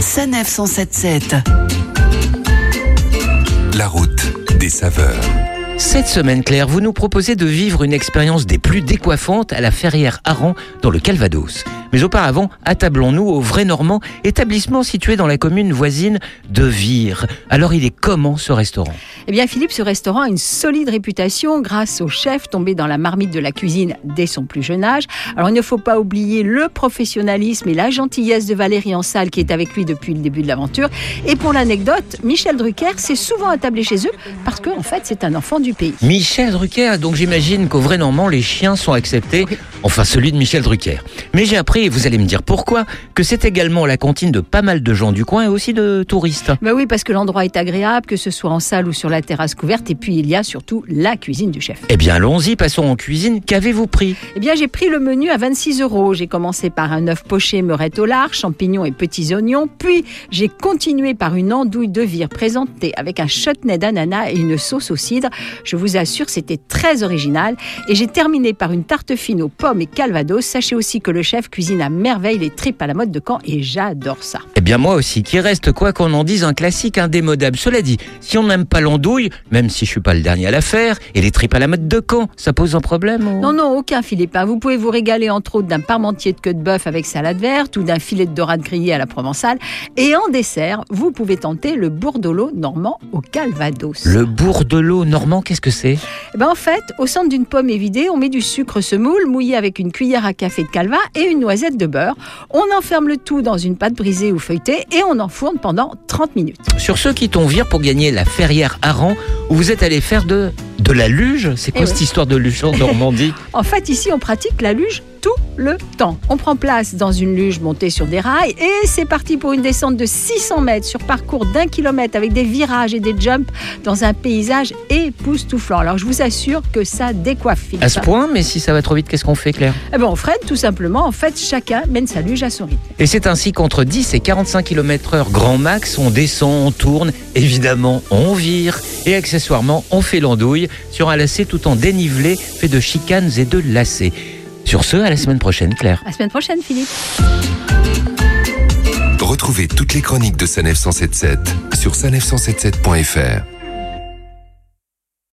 Sanef 177. La route des saveurs. Cette semaine, Claire, vous nous proposez de vivre une expérience des plus décoiffantes à la Ferrière Aran dans le Calvados. Mais auparavant, attablons-nous au Vrai Normand, établissement situé dans la commune voisine de Vire. Alors il est comment ce restaurant? Eh bien Philippe, ce restaurant a une solide réputation grâce au chef tombé dans la marmite de la cuisine dès son plus jeune âge. Alors il ne faut pas oublier le professionnalisme et la gentillesse de Valérie Ansal qui est avec lui depuis le début de l'aventure. Et pour l'anecdote, Michel Drucker s'est souvent attablé chez eux parce qu'en en fait c'est un enfant du pays. Michel Drucker, donc j'imagine qu'au Vrai Normand, les chiens sont acceptés, enfin celui de Michel Drucker. Mais j'ai appris, et vous allez me dire pourquoi, que c'est également la cantine de pas mal de gens du coin et aussi de touristes. Ben oui, parce que l'endroit est agréable, que ce soit en salle ou sur la terrasse couverte, et puis il y a surtout la cuisine du chef. Eh bien allons-y, passons en cuisine. Qu'avez-vous pris? Eh bien j'ai pris le menu à 26 euros. J'ai commencé par un œuf poché meurette au lard, champignons et petits oignons, puis j'ai continué par une andouille de vire présentée avec un chutney d'ananas et une sauce au cidre. Je vous assure, c'était très original. Et j'ai terminé par une tarte fine aux pommes et calvados. Sachez aussi que le chef cuisine à merveille les tripes à la mode de Caen et j'adore ça. Eh bien moi aussi, qui reste quoi qu'on en dise un classique indémodable. Cela dit, si on n'aime pas l'andouille, même si je suis pas le dernier à la faire, et les tripes à la mode de Caen, ça pose un problème ou- Non, non, aucun Philippe. hein. Vous pouvez vous régaler entre autres d'un parmentier de queue de bœuf avec salade verte ou d'un filet de dorade grillé à la provençale. Et en dessert, vous pouvez tenter le bourdelot normand au calvados. Le bourdelot normand, qu'est-ce que c'est? Eh ben, en fait, au centre d'une pomme évidée, on met du sucre semoule mouillé avec une cuillère à café de calva et une noisette de beurre. On enferme le tout dans une pâte brisée ou feuilletée et on enfourne pendant 30 minutes. Sur ceux qui t'ont vire pour gagner la Ferrière Aran, où vous êtes allé faire de, de la luge C'est quoi Eh cette oui. histoire de luge en Normandie En fait, ici, on pratique la luge tout le temps. On prend place dans une luge montée sur des rails et c'est parti pour une descente de 600 mètres sur parcours d'un kilomètre avec des virages et des jumps dans un paysage époustouflant. Alors, je vous assure que ça décoiffe, Philippe. À ce point, mais si ça va trop vite, qu'est-ce qu'on fait, Claire? Eh ben, on freine tout simplement. En fait, chacun mène sa luge à son rythme. Et c'est ainsi qu'entre 10 et 45 km heure grand max, on descend, on tourne, évidemment, on vire, et accessoirement, on fait l'andouille sur un lacet tout en dénivelé, fait de chicanes et de lacets. Sur ce, à la semaine prochaine, Claire. À la semaine prochaine, Philippe. Retrouvez toutes les chroniques de Sanef 177 sur sanef177.fr.